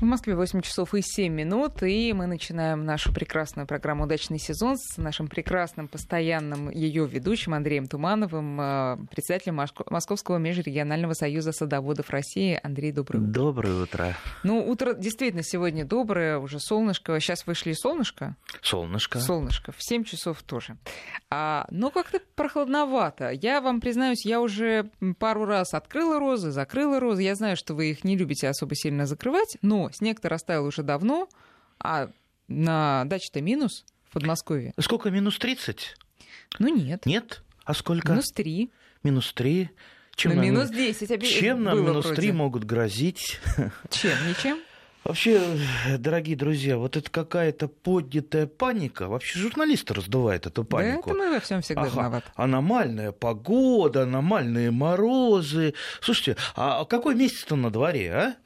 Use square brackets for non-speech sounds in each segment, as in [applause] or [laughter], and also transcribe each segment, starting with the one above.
В Москве 8 часов и 7 минут, и мы начинаем нашу прекрасную программу «Удачный сезон» с нашим прекрасным постоянным ее ведущим Андреем Тумановым, э, председателем Московского межрегионального союза садоводов России. Андрей, доброе утро. Доброе утро. Ну, утро действительно сегодня доброе, уже солнышко. Сейчас вышли солнышко? Солнышко. Солнышко. В 7 часов тоже. А, но как-то прохладновато. Я вам признаюсь, я уже пару раз открыла розы, закрыла розы. Я знаю, что вы их не любите особо сильно закрывать, но снег-то растаял уже давно, а на даче-то минус в Подмосковье. Сколько, минус 30? Ну нет. Нет? А сколько? Минус 3. Минус 3. Чем ну, нам... минус 10 оби... Чем нам минус вроде. 3 могут грозить? [laughs] Чем? Ничем? Вообще, дорогие друзья, вот это какая-то поднятая паника. Вообще журналисты раздувают эту панику. Да это мы во всем всегда ага. виноваты. Аномальная погода, аномальные морозы. Слушайте, а какой месяц-то на дворе, а?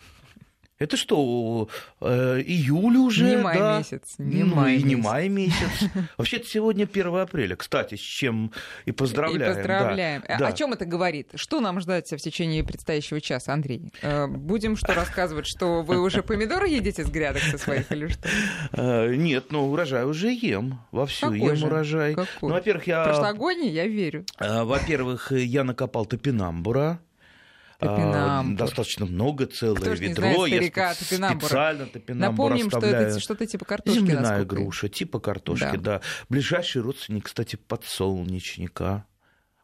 Это что, э, июль уже? Не май да? месяц. Не ну, май и месяц. не май месяц. [laughs] Вообще-то сегодня 1 апреля, кстати, с чем и поздравляем. И поздравляем. Да. Да. О чем это говорит? Что нам ждать в течение предстоящего часа, Андрей? Э, будем что рассказывать, что вы уже помидоры едите с грядок со своих или что? [laughs] Э, нет, ну урожай уже ем. Вовсю Какой ем же? урожай. Какой? Ну, во-первых, я... Прошлогодний, я верю. Э, во-первых, я накопал топинамбура. Топинамбур. Достаточно много, целое Кто ведро. Знает я топинамбура. специально топинамбур Напомним, оставляю. что это что-то типа картошки. Земляная груша, типа картошки, да. да. Ближайший родственник, кстати, подсолнечника.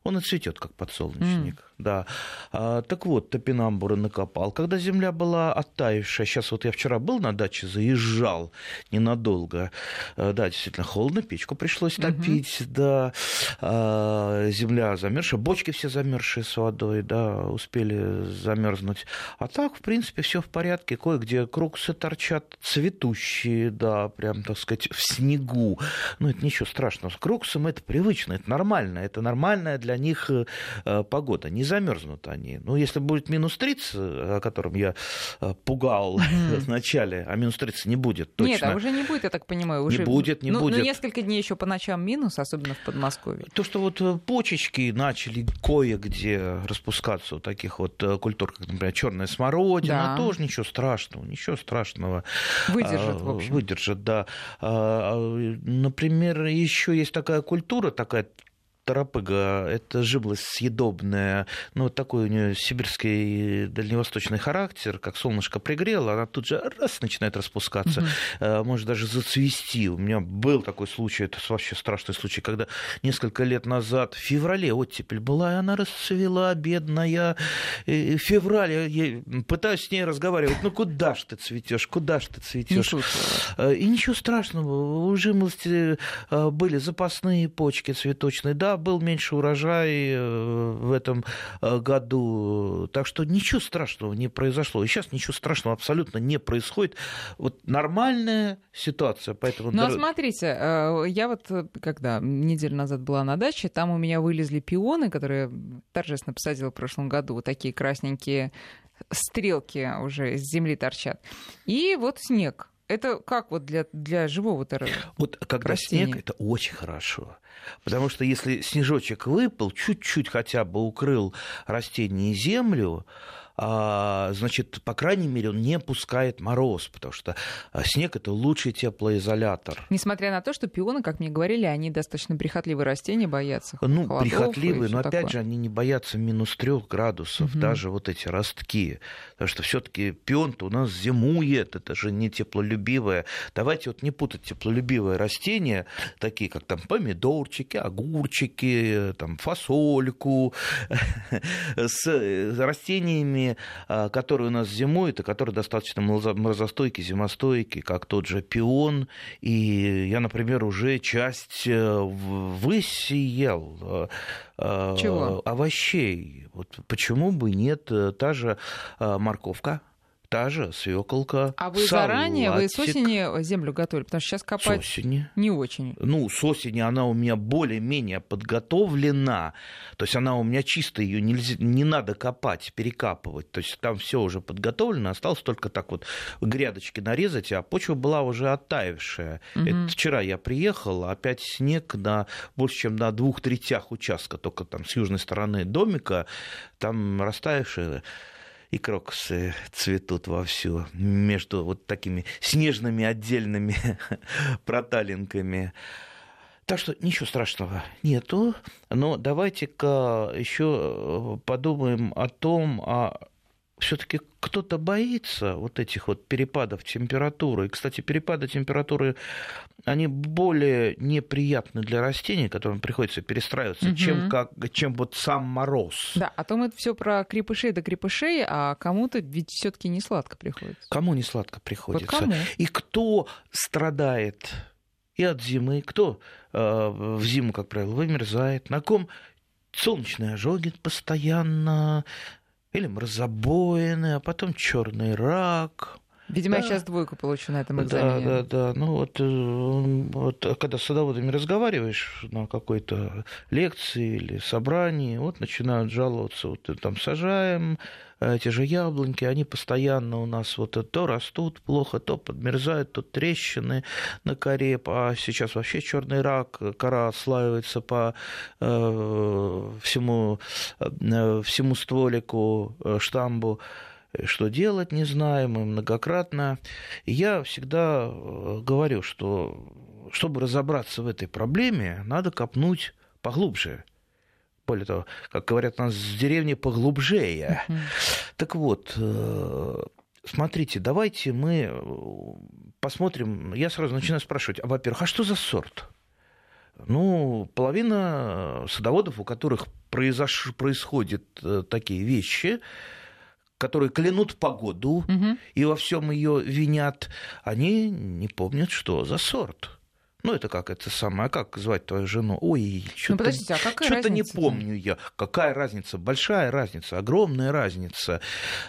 Он и цветет, как подсолнечник. Mm. Да. А, так вот, топинамбура накопал. Когда земля была оттаившая, сейчас вот я вчера был на даче, заезжал ненадолго. А, да, действительно, холодно, печку пришлось топить, mm-hmm. да. А, земля замерзшая, бочки все замерзшие с водой, да, успели замерзнуть. А так, в принципе, все в порядке. Кое-где крокусы торчат цветущие, да, прям, так сказать, в снегу. Ну, это ничего страшного. С крокусом это привычно, это нормально, это нормальная для для них э, погода. Не замерзнут они. Ну, если будет минус 30, о котором я э, пугал mm-hmm. вначале, а минус 30 не будет точно. Нет, а уже не будет, я так понимаю. Уже... Не будет, не ну, будет. Ну, несколько дней еще по ночам минус, особенно в Подмосковье. То, что вот э, почечки начали кое-где распускаться у таких вот культур, как, например, черная смородина, да. тоже ничего страшного, ничего страшного. Выдержит, в общем. Выдержит, да. А, например, еще есть такая культура, такая Тарапыга – это жиблость съедобная, ну, вот такой у нее сибирский дальневосточный характер, как солнышко пригрело, она тут же раз начинает распускаться, угу. может даже зацвести. У меня был такой случай, это вообще страшный случай, когда несколько лет назад, в феврале оттепель была, и она расцвела, бедная. И в феврале я пытаюсь с ней разговаривать, ну, куда ж ты цветешь, куда ж ты цветешь? Не и ничего страшного, у жимолости э, были запасные почки цветочные, да, был меньше урожай э, в этом э, году. Так что ничего страшного не произошло. И сейчас ничего страшного абсолютно не происходит. Вот нормальная ситуация. Поэтому... Ну, а смотрите, э, я вот когда неделю назад была на даче, там у меня вылезли пионы, которые торжественно посадила в прошлом году, вот такие красненькие стрелки уже с земли торчат. И вот снег это как вот для, для живого-то Вот когда растения? снег, это очень хорошо. Потому что если снежочек выпал, чуть-чуть хотя бы укрыл растение и землю, значит, по крайней мере, он не пускает мороз, потому что а, снег это лучший теплоизолятор. Несмотря на то, что пионы, как мне говорили, они достаточно прихотливые растения, боятся Ну, прихотливые, но опять такое. же они не боятся минус трех градусов, угу. даже вот эти ростки. Потому что все-таки пион-то у нас зимует, это же не теплолюбивое. Давайте вот не путать теплолюбивые растения, такие как там помидорчики, огурчики, там фасольку, [laughs] с растениями а, которые у нас зимуют и которые достаточно морозостойкие, зимостойкие, как тот же пион. И я, например, уже часть э, высеял э, э, Чего? овощей. Вот почему бы нет та же морковка, та же свеколка. А вы салатик. заранее, вы с осени землю готовили? Потому что сейчас копать с осени. не очень. Ну, с осени она у меня более-менее подготовлена. То есть она у меня чисто, ее нельзя, не надо копать, перекапывать. То есть там все уже подготовлено, осталось только так вот грядочки нарезать, а почва была уже оттаившая. Угу. Это вчера я приехал, опять снег на больше, чем на двух третях участка, только там с южной стороны домика, там растаявшая и крокусы цветут вовсю между вот такими снежными отдельными [laughs] проталинками. Так что ничего страшного нету. Но давайте-ка еще подумаем о том, а все-таки кто-то боится вот этих вот перепадов температуры. И, кстати, перепады температуры, они более неприятны для растений, которым приходится перестраиваться, угу. чем, как, чем вот сам мороз. Да, а то мы все про крепышей да крепышей, а кому-то ведь все-таки не сладко приходится. Кому не сладко приходится? Вот кому? И кто страдает и от зимы, кто э, в зиму, как правило, вымерзает, на ком солнечные ожоги постоянно, или мразобоины, а потом черный рак. Видимо, да. я сейчас двойку получу на этом экзамене. Да, да, да. Ну вот, э, вот когда с садоводами разговариваешь на какой-то лекции или собрании, вот начинают жаловаться, вот там сажаем, эти же яблоньки, они постоянно у нас вот то растут плохо, то подмерзают, то трещины на коре, а сейчас вообще черный рак, кора ослаивается по э, всему, э, всему стволику, э, штамбу что делать не знаем, и многократно. Я всегда говорю, что чтобы разобраться в этой проблеме, надо копнуть поглубже более того, как говорят у нас в деревне, поглубжее. Uh-huh. Так вот, э, смотрите, давайте мы э, посмотрим. Я сразу начинаю спрашивать, а, во-первых, а что за сорт? Ну, половина садоводов, у которых произош... происходят э, такие вещи, которые клянут погоду угу. и во всем ее винят, они не помнят, что за сорт. Ну, это как, это самое, а как звать твою жену? Ой, что-то, ну, а что-то не помню я. Какая разница? Большая разница, огромная разница.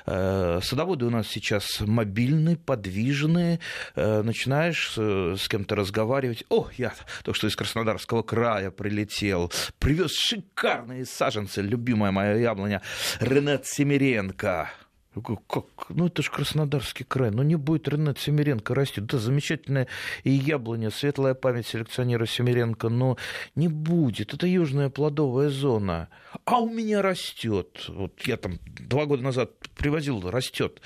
Э, садоводы у нас сейчас мобильные, подвижные. Э, начинаешь с кем-то разговаривать. О, я только что из Краснодарского края прилетел. Привез шикарные саженцы, любимая моя яблоня Ренат Семиренко. Как? Ну, это же Краснодарский край. Ну, не будет Ренат Семиренко расти. Да, замечательная и яблоня, светлая память селекционера Семиренко, но не будет. Это южная плодовая зона. А у меня растет. Вот я там два года назад привозил, растет.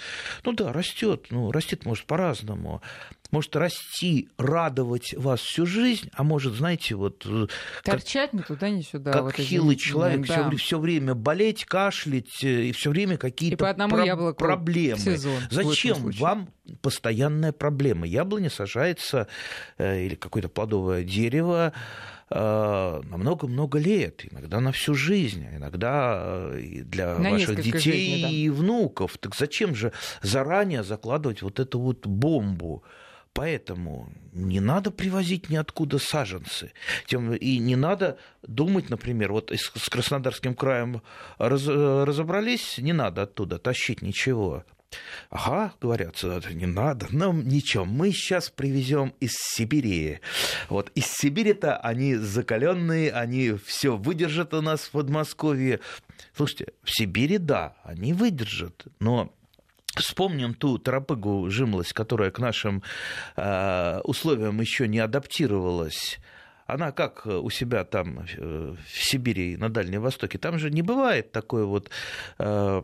Ну да, растет. Ну, растет, может, по-разному может расти, радовать вас всю жизнь, а может, знаете, вот... Э, Торчать как, ни туда, ни сюда. Как вот хилый человек, да. все, все время болеть, кашлять, э, и все время какие-то про- проблемы. Сезон, Зачем вам постоянная проблема? Яблоня сажается, э, или какое-то плодовое дерево, на много-много лет, иногда на всю жизнь, иногда для на ваших детей жизней, да. и внуков. Так зачем же заранее закладывать вот эту вот бомбу? Поэтому не надо привозить ниоткуда саженцы. Тем, и не надо думать, например, вот с Краснодарским краем раз, разобрались, не надо оттуда тащить ничего. Ага, говорят, не надо, но ничего, мы сейчас привезем из Сибири. Вот из Сибири-то они закаленные, они все выдержат у нас в Подмосковье. Слушайте, в Сибири, да, они выдержат, но Вспомним ту тропыгу жимлость, которая к нашим э, условиям еще не адаптировалась. Она как у себя там э, в Сибири, на Дальнем Востоке, там же не бывает такой вот, э,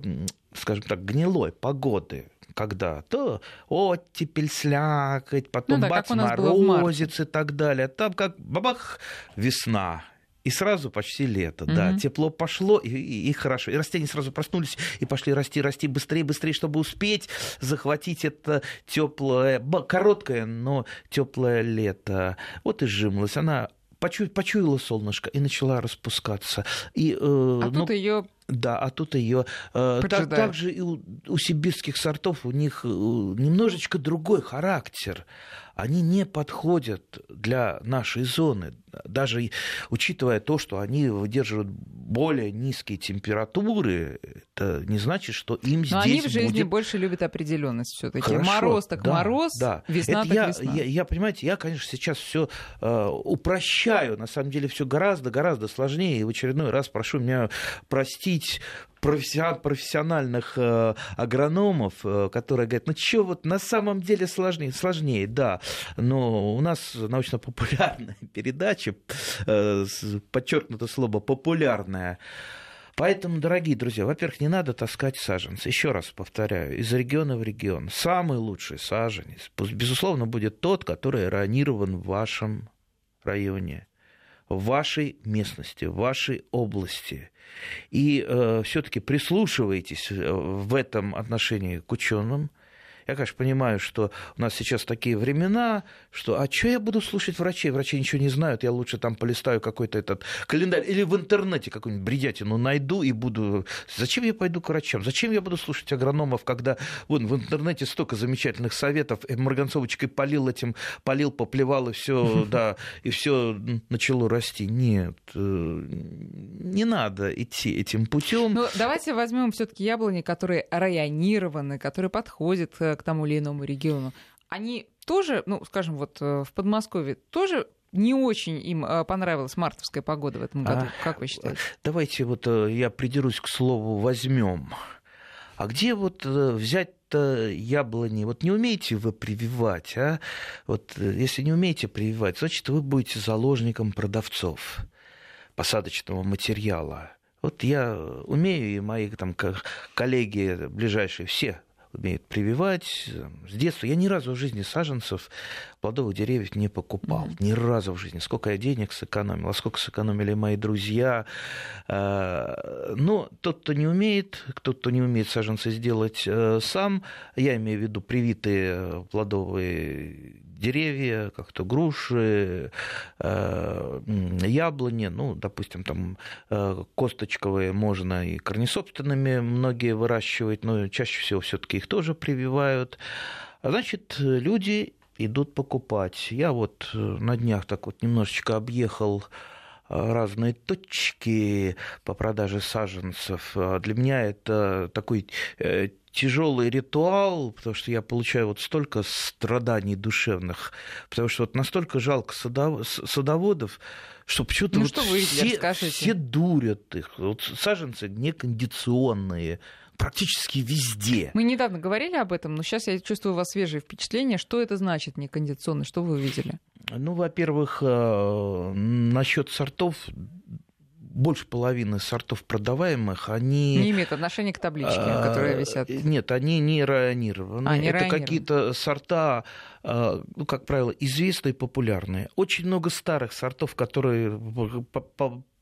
скажем так, гнилой погоды когда то оттепель, слякоть, потом ну, да, бац, морозец и так далее. Там как бабах, весна и сразу почти лето, mm-hmm. да, тепло пошло, и, и, и хорошо. И растения сразу проснулись и пошли расти, расти быстрее, быстрее, чтобы успеть захватить это теплое, короткое, но теплое лето. Вот и жимлась. Она почу, почуяла солнышко и начала распускаться. И, э, а ну, тут ее да, а тут ее э, так, так же и у, у сибирских сортов у них э, немножечко другой характер. Они не подходят для нашей зоны, даже учитывая то, что они выдерживают более низкие температуры, это не значит, что им здесь Но они в жизни будет... больше любят определенность все-таки. Мороз так да, мороз, да. весна это так я, весна. Я, я, понимаете, я, конечно, сейчас все э, упрощаю. На самом деле все гораздо, гораздо сложнее. И в очередной раз прошу меня простить профессиональных э, агрономов, э, которые говорят, ну что вот на самом деле сложнее, сложнее, да, но у нас научно-популярная передача, э, подчеркнуто слово популярная, Поэтому, дорогие друзья, во-первых, не надо таскать саженцы. Еще раз повторяю, из региона в регион. Самый лучший саженец, безусловно, будет тот, который ранирован в вашем районе, в вашей местности, в вашей области. И э, все-таки прислушивайтесь э, в этом отношении к ученым, я, конечно, понимаю, что у нас сейчас такие времена, что а что я буду слушать врачей? Врачи ничего не знают, я лучше там полистаю какой-то этот календарь или в интернете какую-нибудь бредятину найду и буду... Зачем я пойду к врачам? Зачем я буду слушать агрономов, когда вон в интернете столько замечательных советов, и Марганцовочкой полил этим, полил, поплевал, и все, [laughs] да, и все начало расти. Нет, э, не надо идти этим путем. Ну, давайте возьмем все-таки яблони, которые районированы, которые подходят э, к тому или иному региону, они тоже, ну, скажем, вот э, в Подмосковье тоже не очень им э, понравилась мартовская погода в этом году. А, как вы считаете? Давайте вот э, я придерусь к слову возьмем. А где вот взять-то яблони? Вот не умеете вы прививать, а? Вот если не умеете прививать, значит, вы будете заложником продавцов посадочного материала. Вот я умею, и мои там коллеги ближайшие все умеет прививать. С детства я ни разу в жизни саженцев плодовых деревьев не покупал. Mm-hmm. Ни разу в жизни. Сколько я денег сэкономил, а сколько сэкономили мои друзья. А, но тот, кто не умеет, кто, кто не умеет саженцы сделать э, сам, я имею в виду привитые плодовые деревья, как-то груши, э, яблони, ну, допустим, там э, косточковые можно и корнесобственными многие выращивать, но чаще всего все-таки их тоже прививают. А значит, люди идут покупать. Я вот э, на днях так вот немножечко объехал разные точки по продаже саженцев. А для меня это такой тяжелый ритуал, потому что я получаю вот столько страданий душевных, потому что вот настолько жалко садоводов, что почему-то ну, вот что вы, все, все дурят их. Вот саженцы некондиционные, практически везде. Мы недавно говорили об этом, но сейчас я чувствую у вас свежие впечатления. Что это значит некондиционный? Что вы увидели? Ну, во-первых, э, насчет сортов больше половины сортов продаваемых, они... Не имеют отношения к табличке, а, которые висят? Нет, они не районированы. А, не Это какие-то сорта, а, ну, как правило, известные, популярные. Очень много старых сортов, которые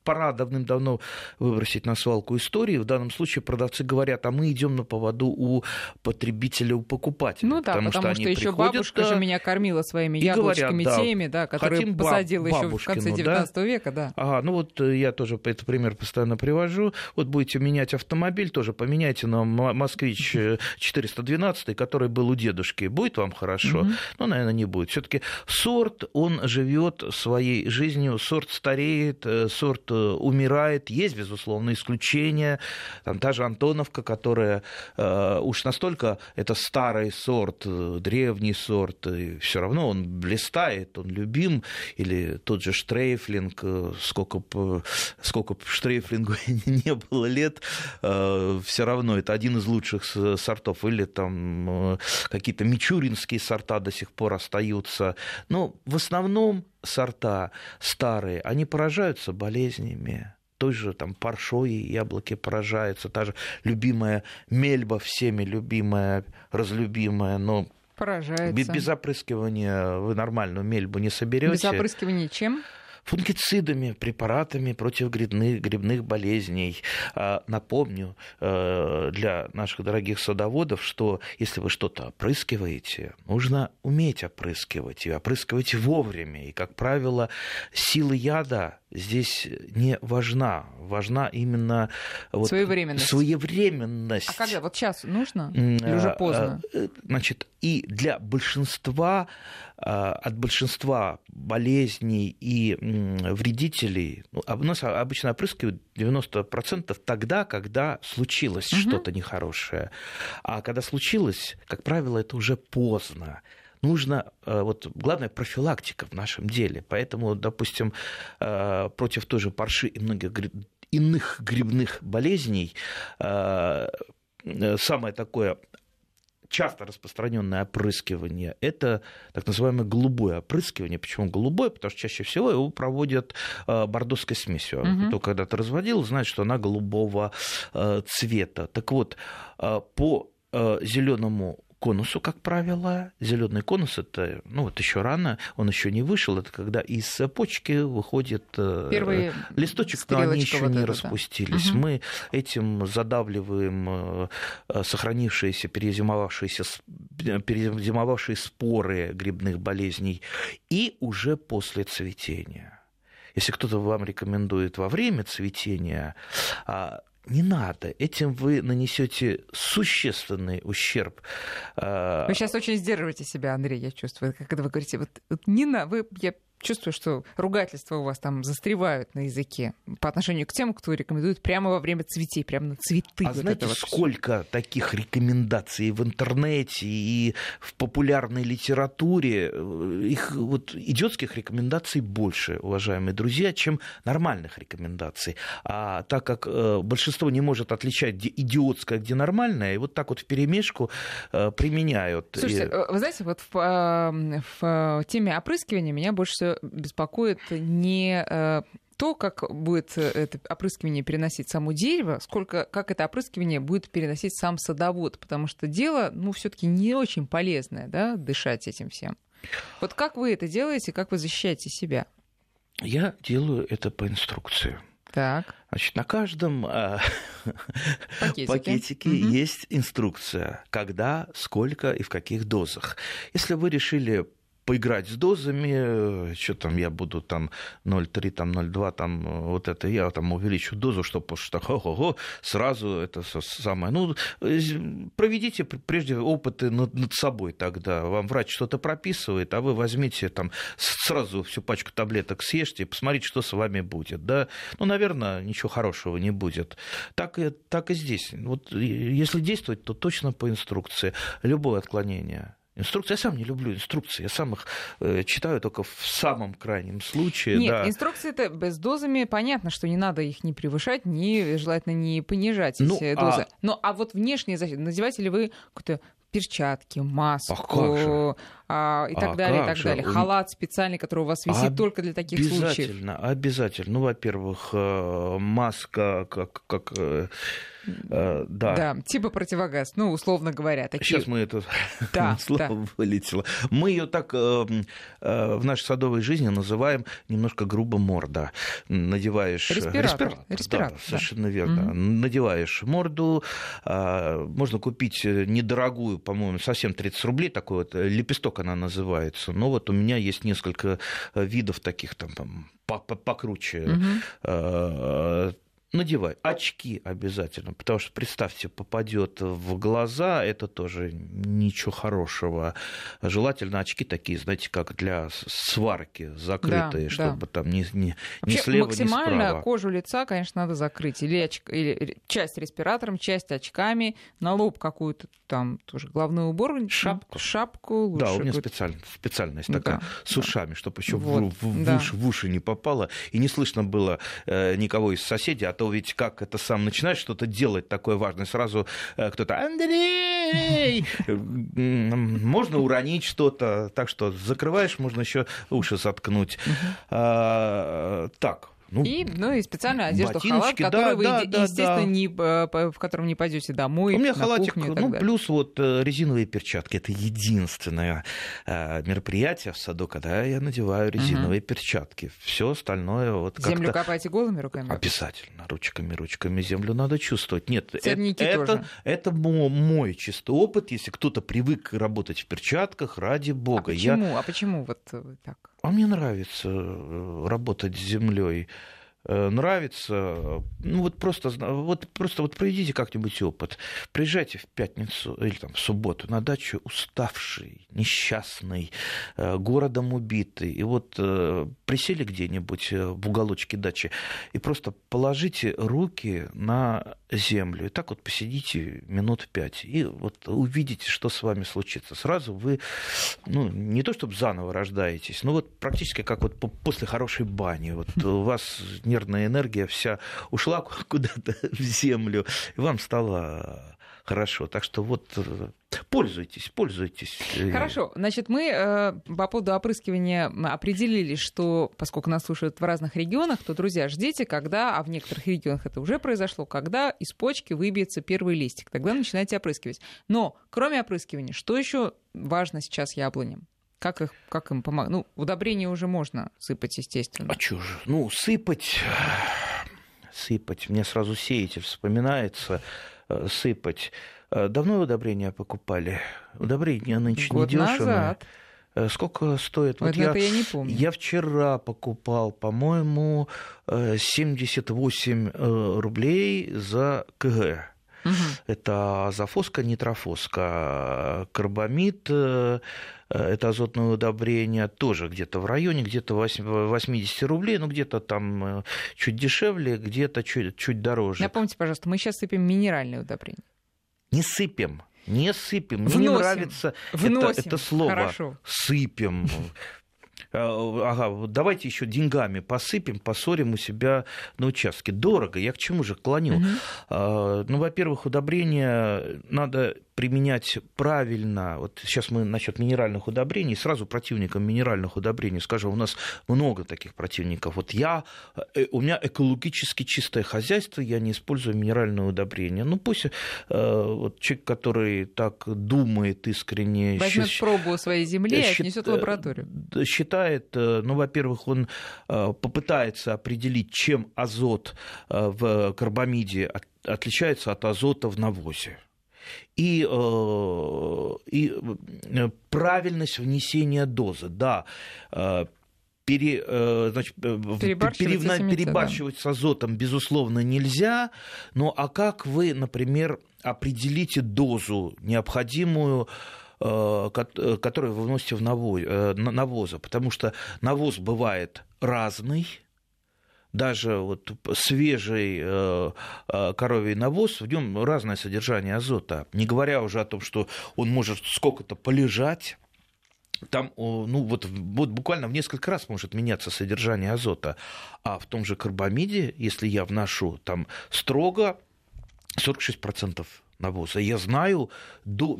пора давным-давно выбросить на свалку истории. В данном случае продавцы говорят, а мы идем на поводу у потребителя, у покупателя. Ну да, потому, потому что, что еще бабушка да, же меня кормила своими яблочками говорят, теми, да, которые посадила еще в конце 19 да? века, да. Ага, ну вот э, я тоже этот пример постоянно привожу. Вот будете менять автомобиль, тоже поменяйте на Москвич 412, который был у дедушки. Будет вам хорошо? Угу. Ну, наверное, не будет. Все-таки сорт, он живет своей жизнью, сорт стареет, э, сорт умирает. Есть, безусловно, исключения. Там та же Антоновка, которая э, уж настолько это старый сорт, э, древний сорт, и все равно он блистает, он любим. Или тот же Штрейфлинг, э, сколько бы, сколько Штрейфлингу [laughs] не было лет, э, все равно это один из лучших сортов. Или там э, какие-то мичуринские сорта до сих пор остаются. Но в основном сорта старые, они поражаются болезнями. Той же там паршой яблоки поражаются, та же любимая мельба, всеми любимая, разлюбимая, но Поражается. Без, без опрыскивания вы нормальную мельбу не соберете. Без опрыскивания чем? Фунгицидами, препаратами против грибных, грибных болезней. А, напомню э, для наших дорогих садоводов, что если вы что-то опрыскиваете, нужно уметь опрыскивать, и опрыскивать вовремя. И, как правило, силы яда здесь не важна. Важна именно вот своевременность. своевременность. А когда? Вот сейчас нужно? Или уже поздно? Э, значит, и для большинства, а, от большинства болезней и вредителей, ну, у нас обычно опрыскивают 90% тогда, когда случилось угу. что-то нехорошее. А когда случилось, как правило, это уже поздно нужно, э, вот главная профилактика в нашем деле. Поэтому, допустим, э, против той же парши и многих иных грибных болезней э, самое такое часто распространенное опрыскивание – это так называемое голубое опрыскивание. Почему голубое? Потому что чаще всего его проводят бордоской смесью. Угу. Кто когда-то разводил, знает, что она голубого цвета. Так вот, по зеленому конусу, как правило. Зеленый конус это, ну вот еще рано, он еще не вышел, это когда из почки выходит э, Первые листочек, но они еще вот не это, распустились. Да. Мы этим задавливаем э, э, сохранившиеся, перезимовавшиеся, перезимовавшие споры грибных болезней и уже после цветения. Если кто-то вам рекомендует во время цветения, а, не надо. Этим вы нанесете существенный ущерб. Вы сейчас очень сдерживаете себя, Андрей, я чувствую, когда вы говорите, вот, вот не на, вы, я чувствую, что ругательства у вас там застревают на языке по отношению к тем, кто рекомендует прямо во время цветей, прямо на цветы. А вот знаете, вот сколько всё? таких рекомендаций в интернете и в популярной литературе? Их вот идиотских рекомендаций больше, уважаемые друзья, чем нормальных рекомендаций. А так как э, большинство не может отличать, где идиотское, где нормальное, и вот так вот в перемешку э, применяют. Слушайте, э, вы знаете, вот в, в теме опрыскивания меня больше всего беспокоит не э, то, как будет э, это опрыскивание переносить само дерево, сколько как это опрыскивание будет переносить сам садовод, потому что дело, ну, все-таки не очень полезное, да, дышать этим всем. Вот как вы это делаете, как вы защищаете себя? Я делаю это по инструкции. Так. Значит, на каждом э, [laughs] пакетике, пакетике угу. есть инструкция, когда, сколько и в каких дозах. Если вы решили поиграть с дозами, что там я буду там 0,3, там 0,2, там вот это, я там увеличу дозу, чтобы что ого-го, сразу это самое. Ну, проведите прежде опыты над, над собой тогда. Вам врач что-то прописывает, а вы возьмите там сразу всю пачку таблеток съешьте посмотрите, что с вами будет. Да? Ну, наверное, ничего хорошего не будет. Так и, так и здесь. Вот если действовать, то точно по инструкции. Любое отклонение Инструкции. Я сам не люблю инструкции. Я сам их э, читаю только в самом крайнем случае. Нет, да. инструкции-то без дозами понятно, что не надо их не превышать, ни желательно не понижать ну, эти а... дозы. Ну, а вот внешние защиты, надеваете ли вы какую-то перчатки, маску а а, и так а далее, и так же? далее. Халат специальный, который у вас висит а только для таких обязательно, случаев. Обязательно, обязательно. Ну, во-первых, э, маска как, как Э, да. да, типа противогаз, ну, условно говоря. Такие... Сейчас мы это [laughs] да, [laughs] слово да. вылетело. Мы ее так э, э, в нашей садовой жизни называем немножко грубо морда. Надеваешь... Респиратор. Респиратор, Респиратор да, совершенно верно. Угу. Надеваешь морду, можно купить недорогую, по-моему, совсем 30 рублей, такой вот лепесток она называется. Но вот у меня есть несколько видов таких там, там покруче. Угу надевай. Очки обязательно, потому что, представьте, попадет в глаза, это тоже ничего хорошего. Желательно очки такие, знаете, как для сварки закрытые, да, чтобы да. там не, не, не слева, максимально не справа. кожу лица, конечно, надо закрыть. Или, оч... или часть респиратором, часть очками, на лоб какую-то там тоже головной убор. Шапку. Шапку лучше. Да, у меня специально, специальность такая, да, с ушами, чтобы еще вот, в, в, да. в, уши, в уши не попало. И не слышно было э, никого из соседей, а то ведь как это сам начинаешь что-то делать такое важное, сразу э, кто-то «Андрей!» Можно уронить что-то, так что закрываешь, можно еще уши заткнуть. А, так, ну, и, ну, и специальную одежду, халат, который да, вы, да, естественно, да. Не, в котором не пойдете домой. У меня халатик, кухню, ну, плюс вот э, резиновые перчатки. Это единственное э, мероприятие в саду, когда я надеваю резиновые угу. перчатки. Все остальное вот Землю копаете голыми руками? Обязательно. Ручками, ручками землю надо чувствовать. Нет, Церники это, тоже. это, это мой чистый опыт. Если кто-то привык работать в перчатках, ради бога. А почему? Я... А почему вот так? А мне нравится э, работать с землей. Э, нравится, ну вот просто, вот просто вот проведите как-нибудь опыт. Приезжайте в пятницу или там в субботу на дачу уставший, несчастный, э, городом убитый, и вот э, присели где-нибудь в уголочке дачи и просто положите руки на землю, и так вот посидите минут пять, и вот увидите, что с вами случится. Сразу вы, ну, не то чтобы заново рождаетесь, но вот практически как вот после хорошей бани, вот у вас нервная энергия вся ушла куда-то [laughs] в землю, и вам стало хорошо. Так что вот э, пользуйтесь, пользуйтесь. Хорошо, значит, мы э, по поводу опрыскивания определили, что поскольку нас слушают в разных регионах, то, друзья, ждите, когда, а в некоторых регионах это уже произошло, когда из почки выбьется первый листик, тогда начинайте опрыскивать. Но кроме опрыскивания, что еще важно сейчас яблоням? Как, их, как им помогать? Ну, удобрения уже можно сыпать, естественно. А что же? Ну, сыпать, сыпать. Мне сразу сеятель вспоминается. Э, сыпать. Э, давно удобрения покупали? Удобрения нынче Год недешевые. назад. Э, сколько стоит? Вот, вот я, это я не помню. Я вчера покупал, по-моему, 78 рублей за КГ. Угу. Это азофоска, нитрофоска, карбамид, это азотное удобрение, тоже где-то в районе, где-то 80 рублей, ну где-то там э, чуть дешевле, где-то чуть, чуть дороже. Напомните, пожалуйста, мы сейчас сыпем минеральное удобрение. Не сыпем. Не сыпем. Мне Вносим. не нравится Вносим. Это, это слово. Хорошо. Сыпем. Э, ага, давайте еще деньгами посыпем, поссорим у себя на участке. Дорого, я к чему же клоню? Угу. Ну, во-первых, удобрения надо применять правильно. Вот сейчас мы насчет минеральных удобрений, сразу противникам минеральных удобрений скажем, у нас много таких противников. Вот я, э, у меня экологически чистое хозяйство, я не использую минеральные удобрения. Ну пусть э, вот человек, который так думает искренне... Возьмет счит, пробу своей земли и отнесет в лабораторию. Считает, ну, во-первых, он попытается определить, чем азот в карбамиде отличается от азота в навозе и, э, и э, правильность внесения дозы. Да, э, пере, значит, перебарщивать, пере, перебарщивать да. с азотом, безусловно, нельзя. Но а как вы, например, определите дозу необходимую которую вы вносите в навоза, потому что навоз бывает разный, даже вот свежий э, э, коровий навоз, в нем разное содержание азота. Не говоря уже о том, что он может сколько-то полежать, там, ну, вот, вот буквально в несколько раз может меняться содержание азота. А в том же карбамиде, если я вношу там строго 46% навоза. Я знаю до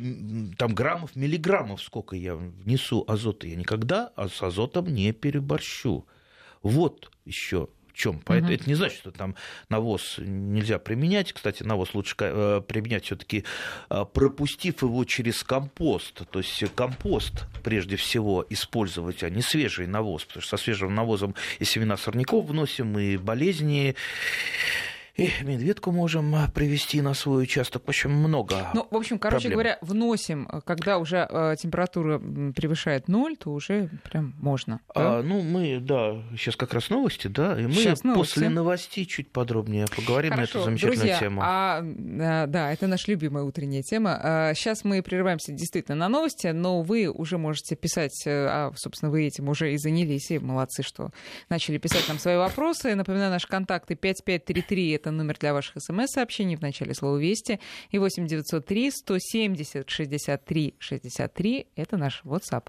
там, граммов, миллиграммов, сколько я внесу азота. Я никогда с азотом не переборщу. Вот еще чем. Поэтому угу. это не значит, что там навоз нельзя применять. Кстати, навоз лучше э, применять все-таки э, пропустив его через компост. То есть компост прежде всего использовать, а не свежий навоз. Потому что со свежим навозом и семена сорняков вносим, и болезни и медведку можем а, привести на свой участок. В общем, много Ну, в общем, короче проблем. говоря, вносим, э, когда уже э, температура превышает ноль, то уже прям можно. Да? А, ну, мы, да, сейчас как раз новости, да, и мы сейчас после новостей чуть подробнее поговорим Хорошо, на эту замечательную друзья, тему. А, э, да, это наша любимая утренняя тема. Сейчас мы прерываемся действительно на новости, но вы уже можете писать, а, собственно, вы этим уже и занялись, и молодцы, что начали писать нам свои вопросы. Напоминаю, наши контакты 5533 это номер для ваших смс-сообщений в начале слова «Вести». И 8903 170 63 63 — это наш WhatsApp.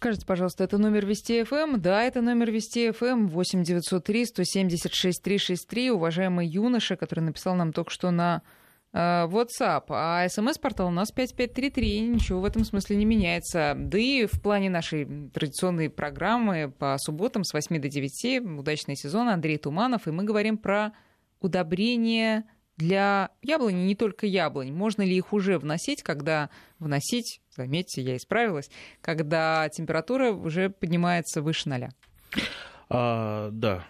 Скажите, пожалуйста, это номер Вести ФМ? Да, это номер Вести ФМ 8 903 176 363. Уважаемый юноша, который написал нам только что на WhatsApp, а смс-портал у нас 5533, ничего в этом смысле не меняется. Да и в плане нашей традиционной программы по субботам с 8 до 9 удачный сезон Андрей Туманов, и мы говорим про удобрения для яблони, не только яблонь. Можно ли их уже вносить, когда вносить, заметьте, я исправилась, когда температура уже поднимается выше ноля? А, да.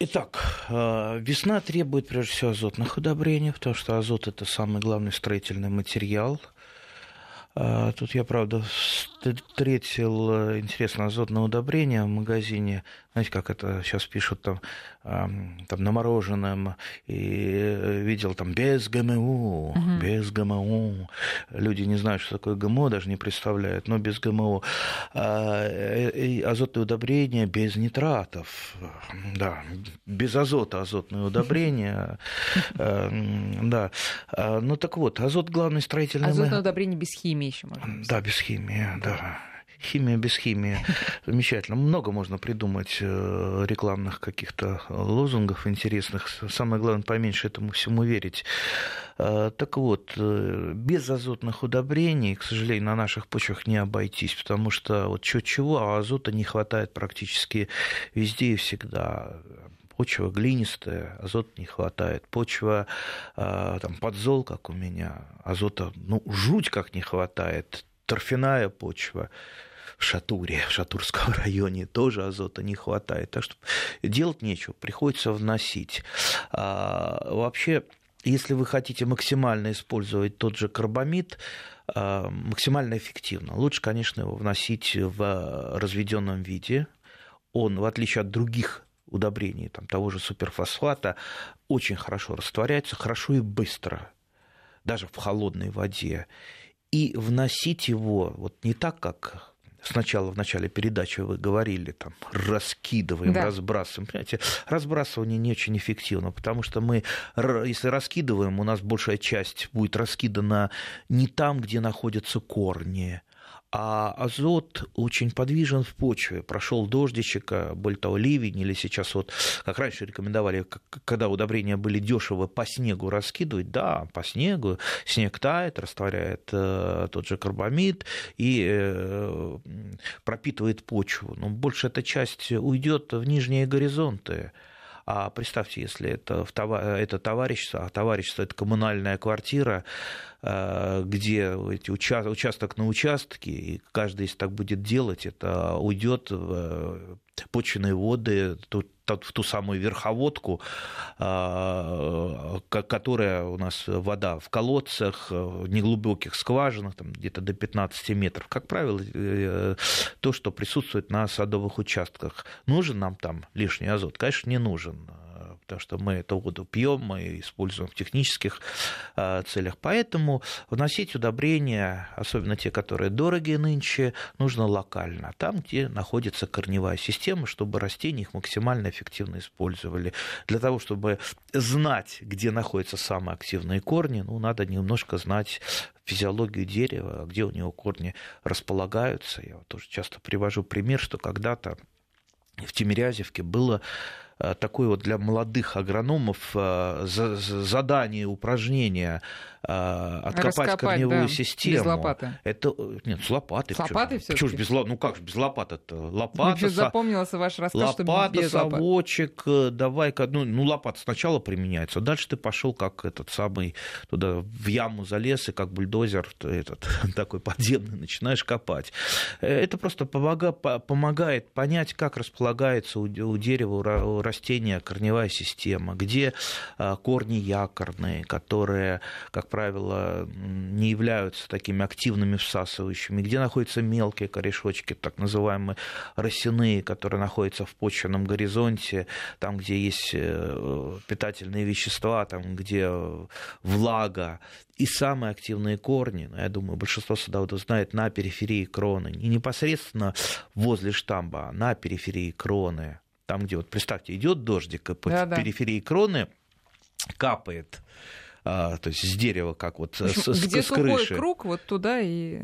Итак, а, весна требует прежде всего азотных удобрений, потому что азот это самый главный строительный материал – тут я, правда, встретил э, интересное азотное удобрение в магазине. Знаете, как это сейчас пишут там, там на мороженом. И э, видел там без ГМО, угу. без ГМО. Люди не знают, что такое ГМО, даже не представляют, но без ГМО. А, э, азотное удобрение без нитратов. Да, без азота азотное удобрение. [laughs] Да. А, ну так вот, азот главный строительный... Азотное удобрение без химии еще можно. Да, без химии, да. Химия без химии. [laughs] Замечательно. Много можно придумать э, рекламных каких-то лозунгов интересных. Самое главное, поменьше этому всему верить. Э, так вот, э, без азотных удобрений, к сожалению, на наших почвах не обойтись, потому что вот чего-чего, а азота не хватает практически везде и всегда почва глинистая, азота не хватает, почва э, там, подзол, как у меня, азота, ну, жуть как не хватает, торфяная почва, в Шатуре, в Шатурском [laughs] районе тоже азота не хватает. Так что делать нечего, приходится вносить. А, вообще, если вы хотите максимально использовать тот же карбамид, а, максимально эффективно. Лучше, конечно, его вносить в разведенном виде. Он, в отличие от других удобрений, там, того же суперфосфата, очень хорошо растворяется, хорошо и быстро, даже в холодной воде. И вносить его вот не так, как сначала в начале передачи вы говорили, там, раскидываем, да. разбрасываем. Понимаете, разбрасывание не очень эффективно, потому что мы, если раскидываем, у нас большая часть будет раскидана не там, где находятся корни, а азот очень подвижен в почве. Прошел дождичек, более того, ливень, или сейчас вот, как раньше рекомендовали, когда удобрения были дешевы, по снегу раскидывать, да, по снегу, снег тает, растворяет э, тот же карбамид и э, пропитывает почву. Но больше эта часть уйдет в нижние горизонты. А представьте, если это, это товарищество, а товарищество это коммунальная квартира, где эти участок на участке, и каждый, если так будет делать, это уйдет в почвенные воды, тут в ту самую верховодку, а, которая у нас вода в колодцах, в неглубоких скважинах, там где-то до 15 метров. Как правило, э, то, что присутствует на садовых участках. Нужен нам там лишний азот? Конечно, не нужен потому что мы эту воду пьем, мы используем в технических а, целях. Поэтому вносить удобрения, особенно те, которые дорогие нынче, нужно локально, там, где находится корневая система, чтобы растения их максимально эффективно использовали. Для того, чтобы знать, где находятся самые активные корни, ну, надо немножко знать физиологию дерева, где у него корни располагаются. Я вот тоже часто привожу пример, что когда-то в Тимирязевке было такое вот для молодых агрономов э, задание, упражнение э, откопать Раскопать, корневую да, систему. Без лопаты. Это нет, с лопатой. С лопатой все. Почему без Ну как же без лопаты-то? Лопата. Мне со... запомнился ваш рассказ, лопата, что без совочек, лопаты. давай-ка, ну, ну лопата сначала применяется, а дальше ты пошел как этот самый туда в яму залез и как бульдозер этот [laughs] такой подземный начинаешь копать. Это просто помога, помогает понять, как располагается у, дерева, растения корневая система, где а, корни якорные, которые, как правило, не являются такими активными всасывающими, где находятся мелкие корешочки, так называемые росяные, которые находятся в почвенном горизонте, там, где есть э, питательные вещества, там, где влага, и самые активные корни, ну, я думаю, большинство садоводов знает, на периферии кроны, не непосредственно возле штамба, а на периферии кроны там, где вот, представьте, идет дождик, и по да, периферии кроны капает, а, то есть с дерева, как вот общем, с, где с, крыши. круг, вот туда и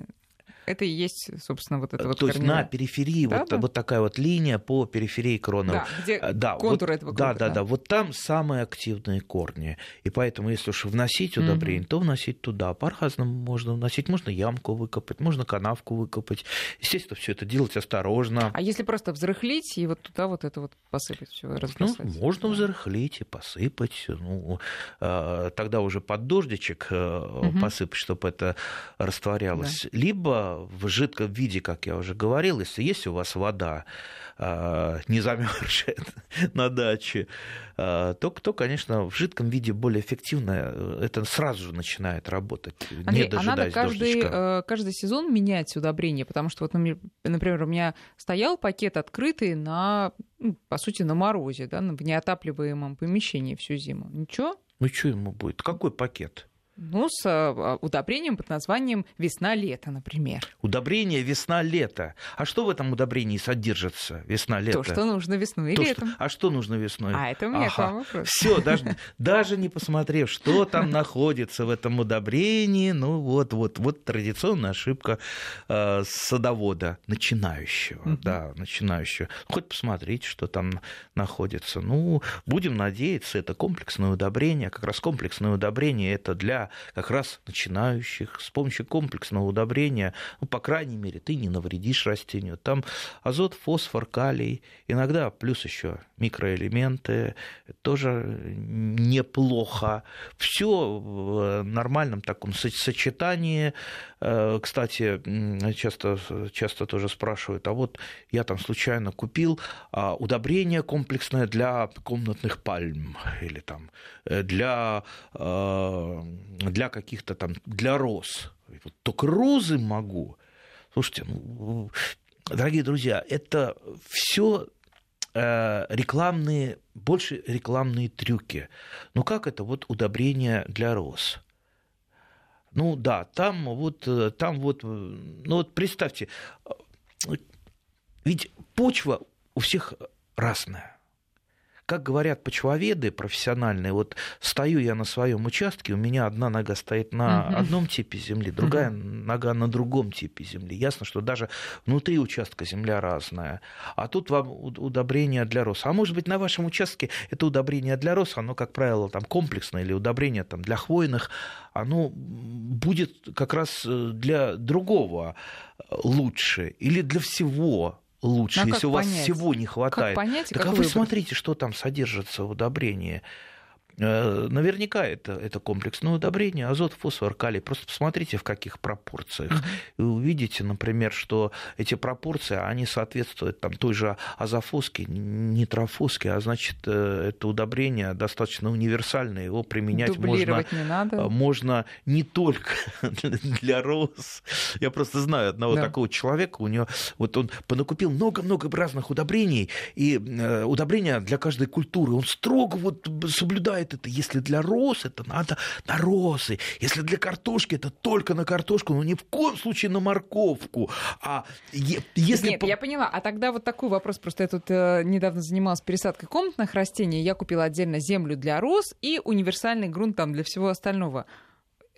это и есть, собственно, вот это вот То есть на периферии да, вот, да? вот такая вот линия по периферии кроны. Да, где э, да, контур вот, этого круга. Да, да, да, да. Вот там самые активные корни. И поэтому, если уж вносить удобрение, угу. то вносить туда. По-разному можно вносить. Можно ямку выкопать, можно канавку выкопать. Естественно, все это делать осторожно. А если просто взрыхлить и вот туда вот это вот посыпать все ну, разбросать? Ну, можно взрыхлить и посыпать. Ну, э, тогда уже под дождичек угу. посыпать, чтобы это растворялось. Да. Либо в жидком виде, как я уже говорил, если есть у вас вода, а, не замерзшая [laughs] на даче, а, то, то, конечно, в жидком виде более эффективно это сразу же начинает работать, Андрей, не дожидаясь а надо каждый, э, каждый сезон менять удобрения, потому что, вот, например, у меня стоял пакет открытый на, ну, по сути, на морозе, да, в неотапливаемом помещении всю зиму. Ничего? Ну, что ему будет? Какой пакет? Ну, с а, удобрением под названием весна-лето, например. Удобрение весна-лето. А что в этом удобрении содержится весна-лето? То, что нужно весной и летом. Что... А что нужно весной? А это у меня ага. к вам вопрос. Все, даже, даже не посмотрев, что там находится в этом удобрении, ну вот, вот, вот традиционная ошибка э, садовода, начинающего, mm-hmm. да, начинающего. Хоть посмотрите, что там находится. Ну, будем надеяться, это комплексное удобрение. Как раз комплексное удобрение это для как раз начинающих с помощью комплексного удобрения, ну, по крайней мере, ты не навредишь растению. Там азот, фосфор, калий, иногда плюс еще микроэлементы, тоже неплохо. Все в нормальном таком сочетании. Э, кстати, часто, часто тоже спрашивают, а вот я там случайно купил а, удобрение комплексное для комнатных пальм или там э, для, э, для каких-то там, для роз. Вот только розы могу. Слушайте, ну, дорогие друзья, это все рекламные, больше рекламные трюки. Ну как это вот удобрение для роз? Ну да, там вот, э, там вот, э, ну вот представьте, э, ведь почва у всех разная как говорят почвоведы профессиональные, вот стою я на своем участке, у меня одна нога стоит на угу. одном типе земли, другая угу. нога на другом типе земли. Ясно, что даже внутри участка земля разная. А тут вам удобрение для роз. А может быть, на вашем участке это удобрение для роз, оно, как правило, там комплексное или удобрение там, для хвойных, оно будет как раз э, для другого лучше или для всего лучше, а если у вас понять? всего не хватает. Как понять, так а вы смотрите, что там содержится в удобрении. Э, наверняка это, это комплексное удобрение, азот, фосфор, калий. Просто посмотрите, в каких пропорциях. И увидите, например, что эти пропорции, они соответствуют там, той же азофоске, нитрофоске, а значит, э, это удобрение достаточно универсальное, его применять можно, не, надо. Э, можно не только [laughs] для роз. Я просто знаю одного да. такого человека, у него вот он понакупил много-много разных удобрений, и удобрения для каждой культуры. Он строго вот соблюдает бывает это, если для роз, это надо на розы. Если для картошки, это только на картошку, но ни в коем случае на морковку. А если... Нет, я поняла. А тогда вот такой вопрос. Просто я тут э, недавно занималась пересадкой комнатных растений. Я купила отдельно землю для роз и универсальный грунт там для всего остального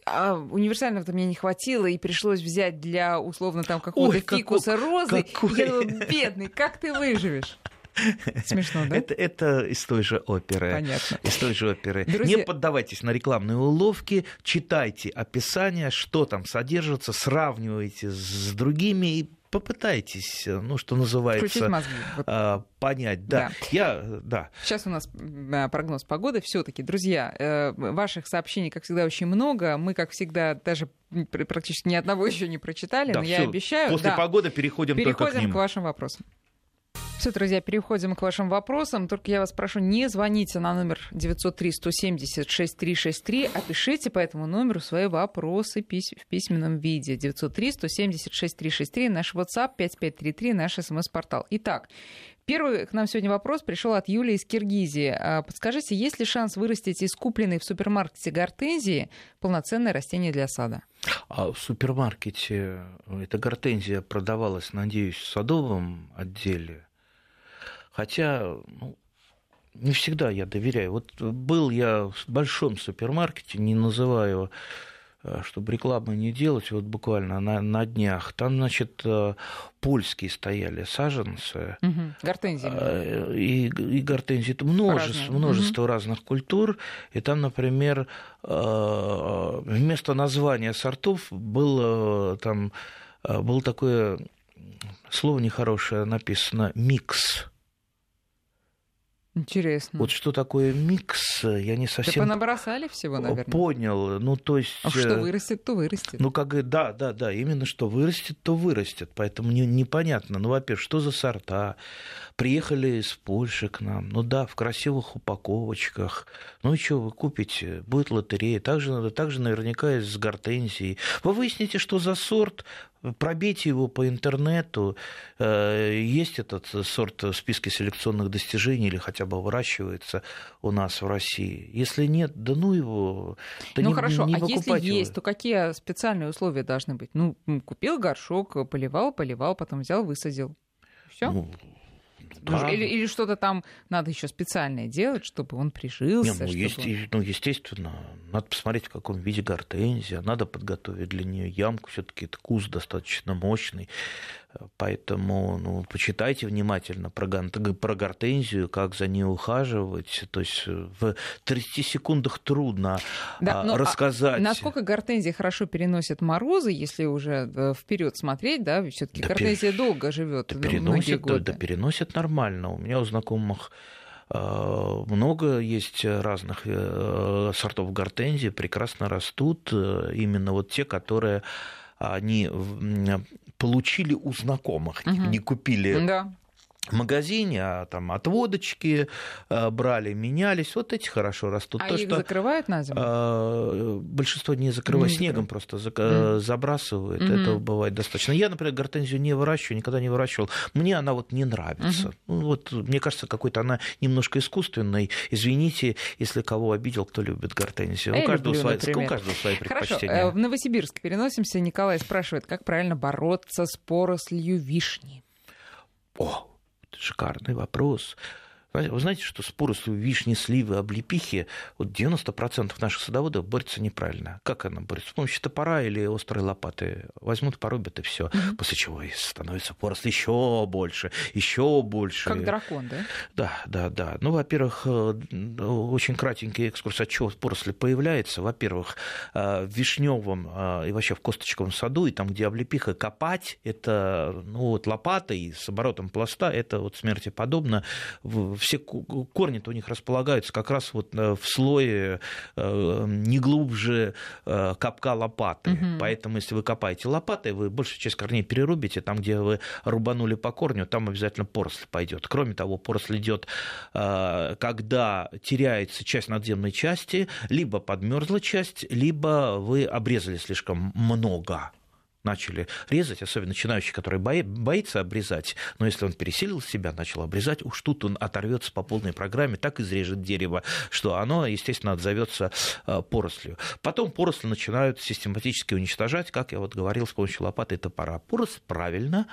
а универсального-то мне не хватило, и пришлось взять для, условно, там какого-то фикуса какой, розы. Какой... Я думаю, бедный, как ты выживешь? Смешно, да? Это, это из той же оперы. Понятно. Из той же оперы. Друзья... Не поддавайтесь на рекламные уловки, читайте описание, что там содержится, сравнивайте с другими и попытайтесь, ну, что называется, мозги. А, понять. Да. да. Я, да. Сейчас у нас прогноз погоды. Все-таки, друзья, э, ваших сообщений, как всегда, очень много. Мы, как всегда, даже практически ни одного [laughs] еще не прочитали, да, но я обещаю. После да. погоды переходим, переходим только к ним. к вашим вопросам. Все, друзья, переходим к вашим вопросам. Только я вас прошу, не звоните на номер 903-170-6363, а пишите по этому номеру свои вопросы в письменном виде. 903-170-6363, наш WhatsApp 5533, наш смс-портал. Итак, Первый к нам сегодня вопрос пришел от Юлии из Киргизии. А, подскажите, есть ли шанс вырастить из купленной в супермаркете гортензии полноценное растение для сада? А в супермаркете эта гортензия продавалась, надеюсь, в садовом отделе. Хотя, ну, не всегда я доверяю. Вот был я в большом супермаркете, не называю э, чтобы рекламы не делать, вот буквально на, на днях, там, значит, э, польские стояли саженцы. Угу. Гортензии. Э, и, и гортензии. Это множество, множество угу. разных культур. И там, например, вместо названия сортов был, там, было такое слово нехорошее написано «микс». Интересно. Вот что такое микс, я не совсем... Да понабросали всего, наверное. Понял. Ну, то есть... А что э, вырастет, то вырастет. Ну, как да, да, да, именно что вырастет, то вырастет. Поэтому не, непонятно. Ну, во-первых, что за сорта? Приехали из Польши к нам. Ну да, в красивых упаковочках. Ну и что вы купите? Будет лотерея. Также, также наверняка из гортензии. Вы выясните, что за сорт, Пробейте его по интернету. Э, есть этот сорт в списке селекционных достижений или хотя бы выращивается у нас в России. Если нет, да ну его. Да ну не, хорошо, не а если его. есть, то какие специальные условия должны быть? Ну, купил горшок, поливал, поливал, потом взял, высадил. Все? Ну, да. Или, или что-то там надо еще специальное делать, чтобы он прижился. Не, ну, чтобы есть, ну, естественно, надо посмотреть, в каком виде гортензия, надо подготовить для нее ямку, все-таки это куст достаточно мощный, поэтому ну, почитайте внимательно про, про гортензию, как за ней ухаживать, то есть в 30 секундах трудно Да, а, ну, а рассказать. Насколько гортензия хорошо переносит морозы, если уже вперед смотреть, да, все-таки Да гортензия пере- долго живет, Да переносит, да, годы. да переносит нормально. У меня у знакомых э, много есть разных э, сортов гортензии, прекрасно растут. э, Именно вот те, которые они получили у знакомых, Мгм. не купили Да. Магазине, а там от водочки э, брали, менялись. Вот эти хорошо растут. А То, их что закрывают на зиму? э, большинство не закрывают, Не снегом закрывают. просто зак- Мгм. забрасывают. Мгм. Этого бывает достаточно. Я, например, гортензию не выращиваю, никогда не выращивал. Мне она вот не нравится. Ну, вот, мне кажется, какой-то она немножко искусственной. Извините, если кого обидел, кто любит гортензию. А у, я каждого люблю, свои, например. у каждого свои Хорошо, предпочтения. э, в Новосибирск переносимся. Николай спрашивает, как правильно бороться с порослью вишни? О, шикарный вопрос. Вы знаете, что с порослью вишни, сливы, облепихи вот 90% наших садоводов борются неправильно. Как она борется? С помощью топора или острой лопаты. Возьмут, порубят и все. После чего и становится поросль еще больше, еще больше. Как дракон, да? Да, да, да. Ну, во-первых, э, очень кратенький экскурс, от чего поросль появляется. Во-первых, э, в вишневом э, и вообще в косточковом саду, и там, где облепиха, копать, это ну, вот лопатой с оборотом пласта, это вот смерти подобно. В- Все корни-то у них располагаются как раз вот э, в слое э, не глубже э, капка лопаты. Мгм. Поэтому, если вы копаете лопатой, вы большую часть корней перерубите. Там, где вы рубанули по корню, там обязательно поросль пойдет. Кроме того, поросль идет, когда теряется часть надземной части, либо подмерзла часть, либо вы обрезали слишком много начали резать, особенно начинающий, который бои- боится обрезать, но если он пересилил себя, начал обрезать, уж тут он оторвется по полной программе, так изрежет дерево, что оно, естественно, отзовется э, порослью. Потом поросли начинают систематически уничтожать, как я вот говорил, с помощью лопаты и топора. Поросль правильно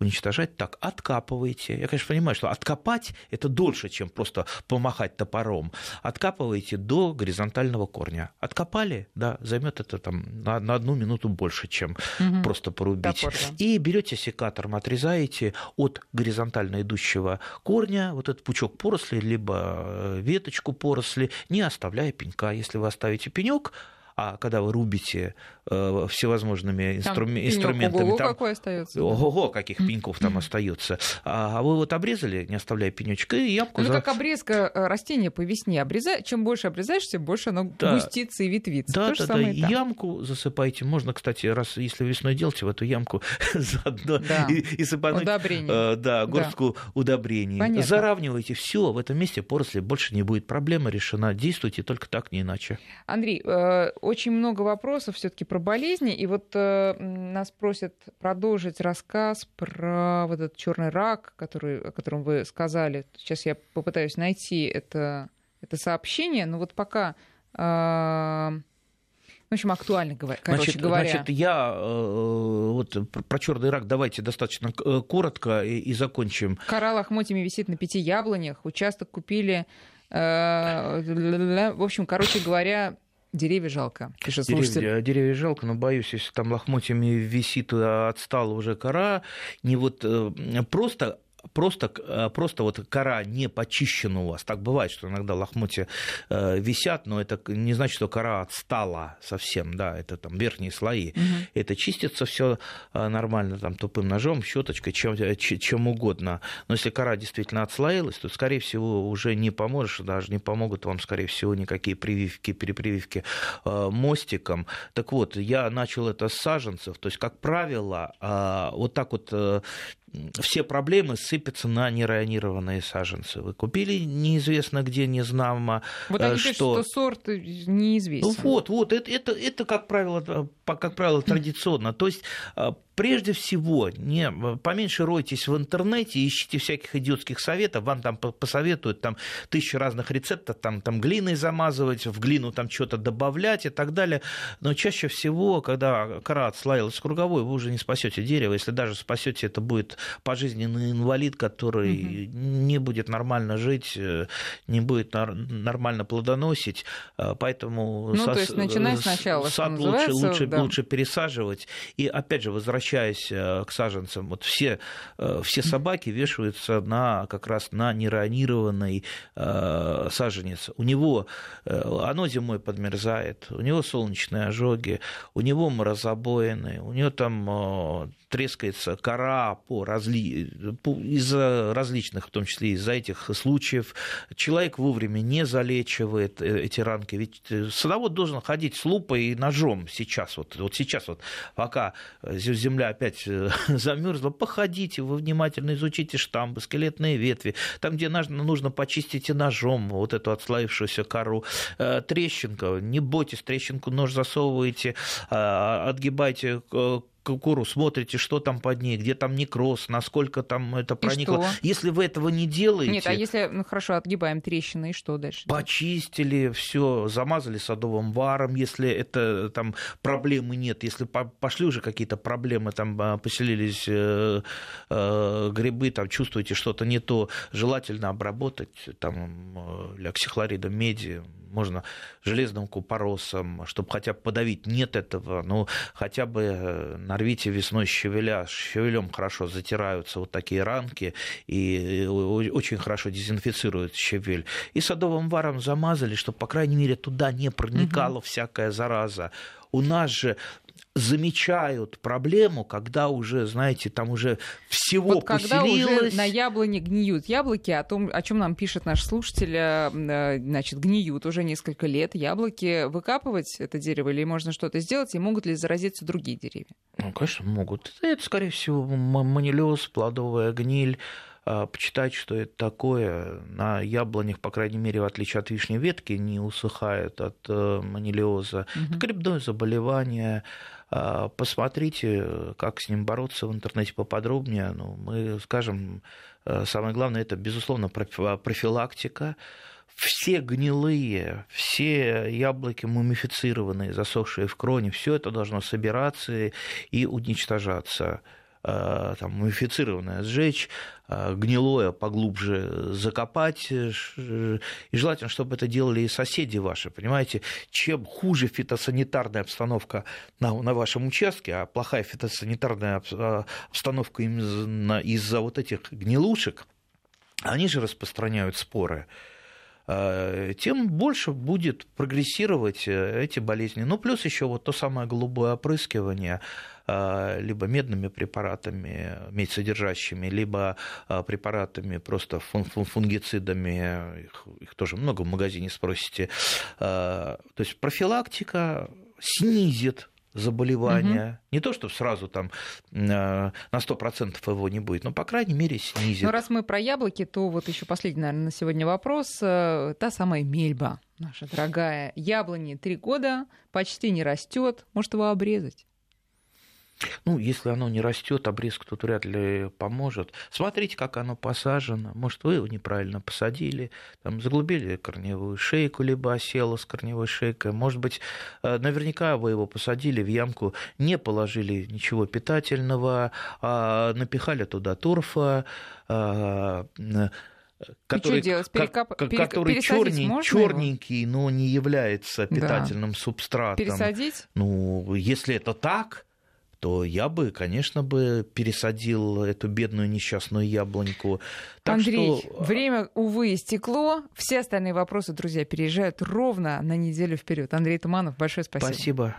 уничтожать так, откапываете. Я, конечно, понимаю, что откопать это дольше, чем просто помахать топором. Откапываете до горизонтального корня. Откопали, да, займет это там на, на одну минуту больше, чем Мгм. просто порубить. Топор, да. И берете секатором, отрезаете от горизонтально идущего корня вот этот пучок поросли, либо э, веточку поросли, не оставляя пенька. Если вы оставите пенек, а когда вы рубите э, всевозможными Там инстру- пенёк инструментами, ого-го там какой остается. Ого-го, каких пеньков там остается. А вы вот обрезали, не оставляя пенечка, и ямку Ну, за- как обрезка э, растения по весне. Обрезай, чем больше обрезаешь, тем больше оно Да. густится и ветвится. Да, То да, да, там. ямку засыпайте. Можно, кстати, раз если весной делаете, в эту ямку [laughs] заодно Да. и, и сыпануть Удобрение. э, да, горстку удобрений. Понятно. Заравнивайте все, в этом месте поросли больше не будет. Проблема решена. Действуйте только так, не иначе. Андрей, э, очень много вопросов все-таки про болезни, и вот э, нас просят продолжить рассказ про вот этот черный рак, который, о котором вы сказали. Сейчас я попытаюсь найти это, это сообщение, но вот пока, э, в общем, актуально, короче значит, говоря. значит, я э, вот про- черный рак давайте достаточно э, коротко и, и закончим. Кора лохмотьями висит на пяти яблонях. Участок купили. э. В общем, короче говоря, деревья жалко, пишет слушатель. Деревья, деревья жалко, но боюсь, если там лохмотьями висит, а отстала уже кора, не вот э, просто Просто, э, просто вот кора не почищена у вас. Так бывает, что иногда лохмотья э, висят, но это не значит, что кора отстала совсем, да, это там верхние слои. Мгм. Это чистится все нормально, там тупым ножом, щеточкой, чем, э, чем угодно. Но если кора действительно отслоилась, то, скорее всего, уже не поможешь, даже не помогут вам, скорее всего, никакие прививки, перепрививки э, мостиком. Так вот, я начал это с саженцев. То есть, как правило, э, вот так вот э, все проблемы с рассыпется на нерайонированные саженцы. Вы купили неизвестно где, не знамо Вот они что. пишут, что сорт неизвестен. Ну вот, вот, это, это, это как правило, как правило, традиционно. То есть прежде всего, не, поменьше ройтесь в интернете, ищите всяких идиотских советов, вам там посоветуют там тысячу разных рецептов, там, там глиной замазывать, в глину там что-то добавлять и так далее. Но чаще всего, когда кора отслоилась круговой, вы уже не спасете дерево. Если даже спасете, это будет пожизненный инвалид, который угу. не будет нормально жить, э, не будет нормально плодоносить. Э, поэтому ну, со, то есть начинай сначала, сад лучше, лучше, да. лучше пересаживать. И опять же, возвращаясь э, к саженцам, вот все, э, все собаки вешаются на, как раз на неронированный э, саженец. У него оно зимой подмерзает, у него солнечные ожоги, у него морозобоины, у него там трескается кора по разли... из-за различных, в том числе из-за этих случаев. Человек вовремя не залечивает эти ранки. Ведь садовод должен ходить с лупой и ножом сейчас. Вот, вот сейчас, вот, пока земля земля опять э, [laughs] замерзла, походите, вы внимательно изучите штамбы, скелетные ветви, там, где нужно, почистите ножом вот эту отслоившуюся кору. Э, трещинка, не бойтесь, трещинку нож засовываете, а, отгибайте э, куру, смотрите, что там под ней, где там некроз, насколько там это проникло. Если вы этого не делаете... Нет, а если, ну хорошо, отгибаем трещины, и что дальше? Почистили, все, замазали садовым варом, если это там проблемы нет, если пошли уже какие-то проблемы, там а, поселились э, э, грибы, там чувствуете что-то не то, желательно обработать там э, ляксихлоридом меди, можно железным купоросом, чтобы хотя бы подавить. Нет этого, ну, хотя бы э, нарвите весной щавеля. Щавелем хорошо затираются вот такие ранки, и э, очень хорошо дезинфицируют щавель. И садовым варом замазали, чтобы, по крайней мере, туда не проникала угу. всякая зараза. У нас же замечают проблему, когда уже, знаете, там уже всего вот когда уже на яблоне гниют яблоки, о том, о чем нам пишет наш слушатель, э, э, значит, гниют уже несколько лет яблоки. Выкапывать это дерево или можно что-то сделать, и могут ли заразиться другие деревья? Ну, конечно, могут. Это, скорее всего, манилез, плодовая гниль, почитать, что это такое. На яблонях, по крайней мере, в отличие от вишни, ветки не усыхают от э, манилиоза. Угу. Это грибное заболевание. А, посмотрите, как с ним бороться в интернете поподробнее. Ну, мы скажем, э, самое главное, это, безусловно, профилактика. Все гнилые, все яблоки мумифицированные, засохшие в кроне, все это должно собираться и уничтожаться. Э, там, мумифицированное сжечь, э, гнилое поглубже закопать. Э, и желательно, чтобы это делали и соседи ваши. Понимаете, чем хуже фитосанитарная обстановка на, на вашем участке, а плохая фитосанитарная обстановка из-за вот этих гнилушек, они же распространяют споры тем больше будет прогрессировать эти болезни. Ну, плюс еще вот то самое голубое опрыскивание, либо медными препаратами, медсодержащими, либо а, препаратами просто фунгицидами, их, их тоже много в магазине спросите. А, то есть профилактика снизит заболевания. Угу. Не то, что сразу там на 100% его не будет, но, по крайней мере, снизит. Ну, раз мы про яблоки, то вот еще последний, наверное, на сегодня вопрос. Э, та самая мельба, наша дорогая. Яблони три года, почти не растет. Может его обрезать? Ну, если оно не растет, обрезку тут вряд ли поможет. Смотрите, как оно посажено. Может, вы его неправильно посадили, там заглубили корневую шейку, либо осело с корневой шейкой. Может быть, э, наверняка вы его посадили в ямку, не положили ничего питательного, а напихали туда торфа, а, который, делать? Перекап... который чернень, черненький, но не является питательным да. субстратом. Пересадить? Ну, если это так, то я бы, конечно, бы пересадил эту бедную несчастную яблоньку. Так Андрей, что... время, увы, истекло. Все остальные вопросы, друзья, переезжают ровно на неделю вперед. Андрей Туманов, большое спасибо. Спасибо.